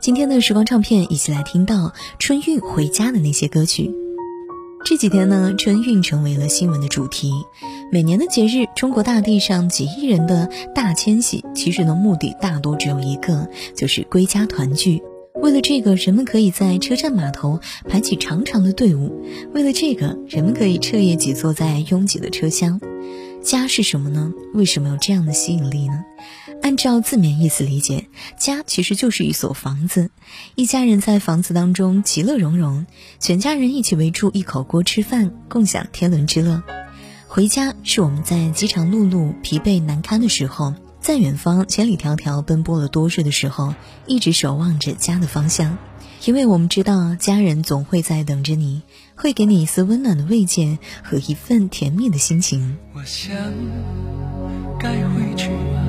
今天的时光唱片，一起来听到春运回家的那些歌曲。这几天呢，春运成为了新闻的主题。每年的节日，中国大地上几亿人的大迁徙，其实呢，目的大多只有一个，就是归家团聚。为了这个，人们可以在车站码头排起长长的队伍；为了这个，人们可以彻夜挤坐在拥挤的车厢。家是什么呢？为什么有这样的吸引力呢？按照字面意思理解，家其实就是一所房子，一家人在房子当中其乐融融，全家人一起围住一口锅吃饭，共享天伦之乐。回家是我们在饥肠辘辘、疲惫难堪的时候，在远方千里迢迢奔波了多日的时候，一直守望着家的方向。因为我们知道，家人总会在等着你，会给你一丝温暖的慰藉和一份甜蜜的心情。我想该回去吗？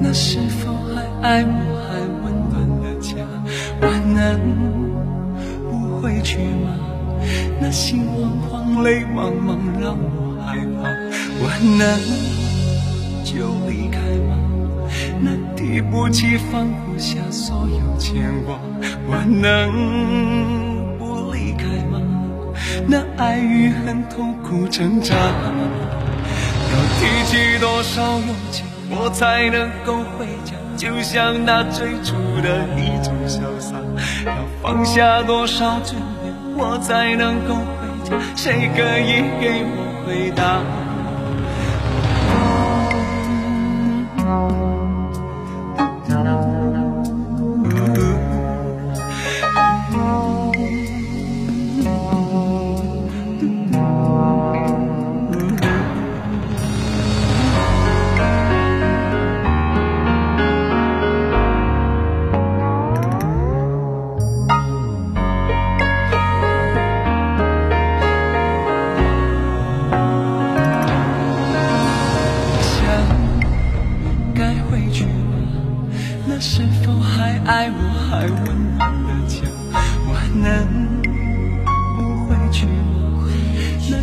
那是否还爱我，还温暖的家？我能不回去吗？那心慌慌，泪茫茫，让我害怕。我能就离开吗？那提不起，放不下所有牵挂。我能不离开吗？那爱与恨，痛苦挣扎。要提起多少勇气，我才能够回家？就像那最初的一种潇洒。要放下多少尊严，我才能够回家？谁可以给我回答？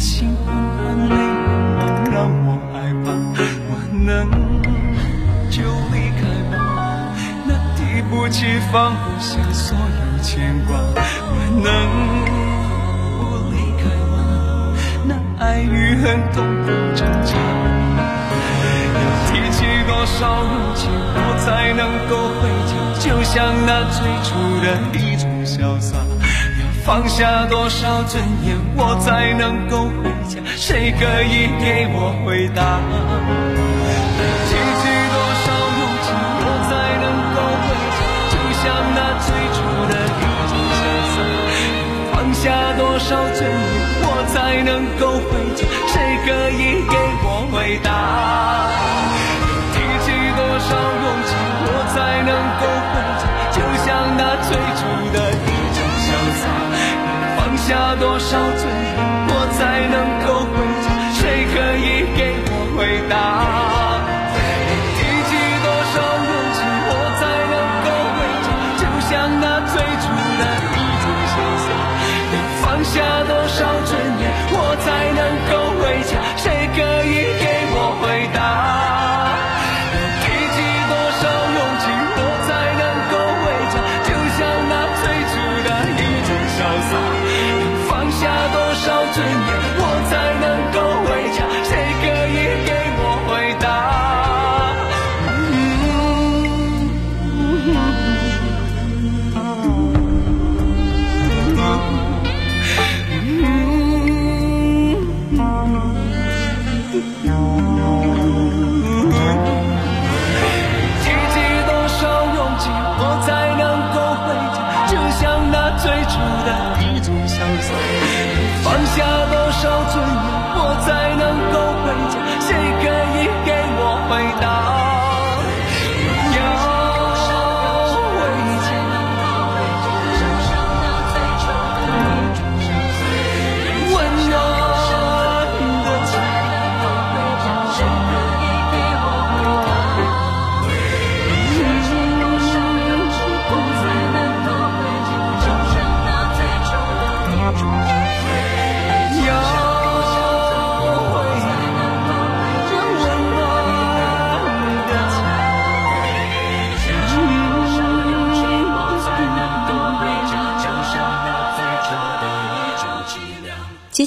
心慌慌泪让我害怕，我能就离开吗？那提不起放不下所有牵挂，我能不离开吗？那爱与恨痛苦挣扎，要提起多少勇气，我才能够回家？就像那最初的一种潇洒，放下多少尊严，我才能够回家？谁可以给我回答？提起多少勇气，我才能够回家？就像那最初的一种潇洒，放下多少尊严，我才能够回家？谁可以给我回答？多少尊严，我才能够回家？谁可以给我回答？提起多少勇气，我才能够回家？就像那最初的一种潇洒，要放下多少尊严，我才能够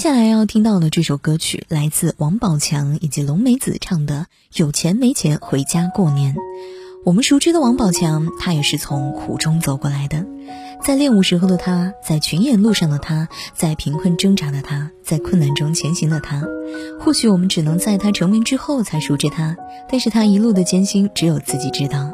接下来要听到的这首歌曲来自王宝强以及龙梅子唱的《有钱没钱回家过年》。我们熟知的王宝强，他也是从苦中走过来的。在练武时候的他，在群演路上的他，在贫困挣扎的他，在困难中前行的他。或许我们只能在他成名之后才熟知他，但是他一路的艰辛，只有自己知道。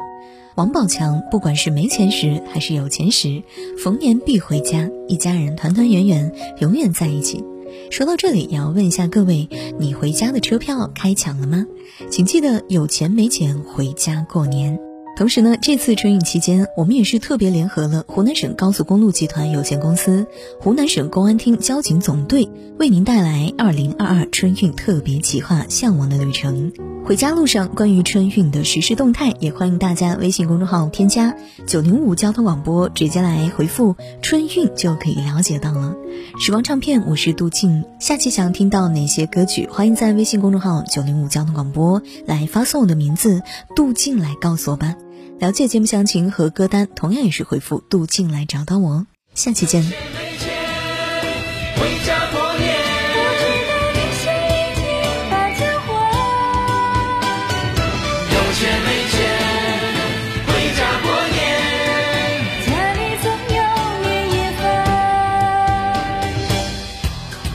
王宝强，不管是没钱时还是有钱时，逢年必回家，一家人团团圆圆，永远在一起。说到这里，也要问一下各位，你回家的车票开抢了吗？请记得有钱没钱回家过年。同时呢，这次春运期间，我们也是特别联合了湖南省高速公路集团有限公司、湖南省公安厅交警总队，为您带来二零二二春运特别企划《向往的旅程》。回家路上，关于春运的实时动态，也欢迎大家微信公众号添加九零五交通广播，直接来回复“春运”就可以了解到了。时光唱片，我是杜静。下期想听到哪些歌曲？欢迎在微信公众号九零五交通广播来发送我的名字“杜静”来告诉我吧。了解节目详情和歌单，同样也是回复“杜静”来找到我。下期见。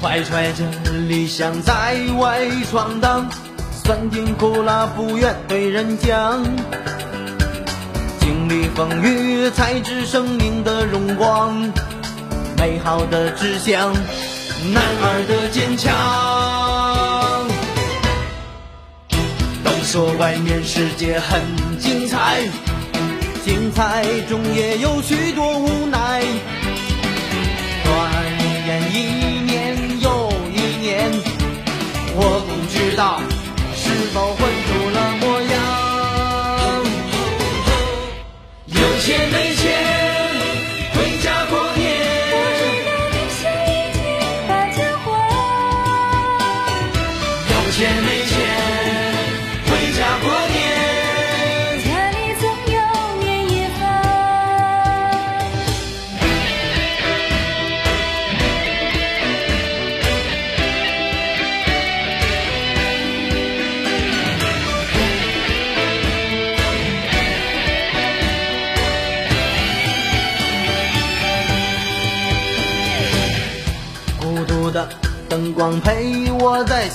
怀揣着理想在外闯荡，酸甜苦辣不愿对人讲。经历风雨才知生命的荣光，美好的志向，男儿的坚强。都说外面世界很精彩，精彩中也有许多无奈。转眼一年又一年。我不知道是否混钱没钱。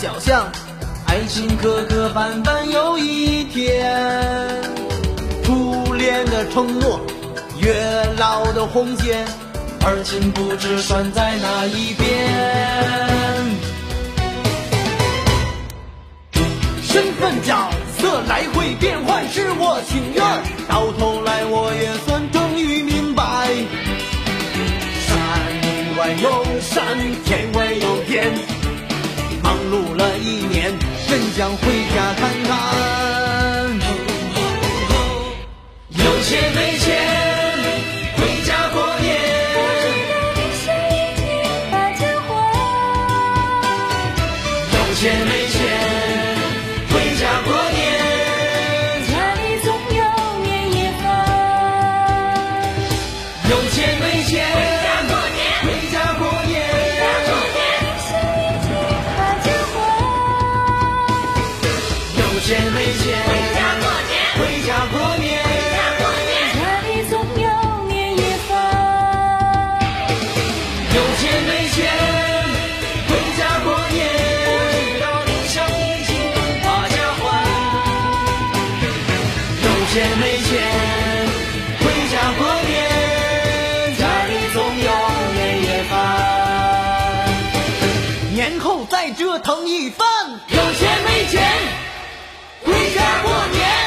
小巷，爱情磕磕绊绊又一天。初恋的承诺，月老的红线，而今不知拴在哪一边。身份角色来回变换，是我情愿，到头来我想回家看看。有钱没钱，回家过年。有钱没钱。有钱没钱，回家过年。回家过年，家里总有年夜饭。有钱没钱，回家过年，直到理想已经把家还。有钱没钱，回家过年，家里总有年夜饭。年后再折腾一番，有钱没钱。回家过年。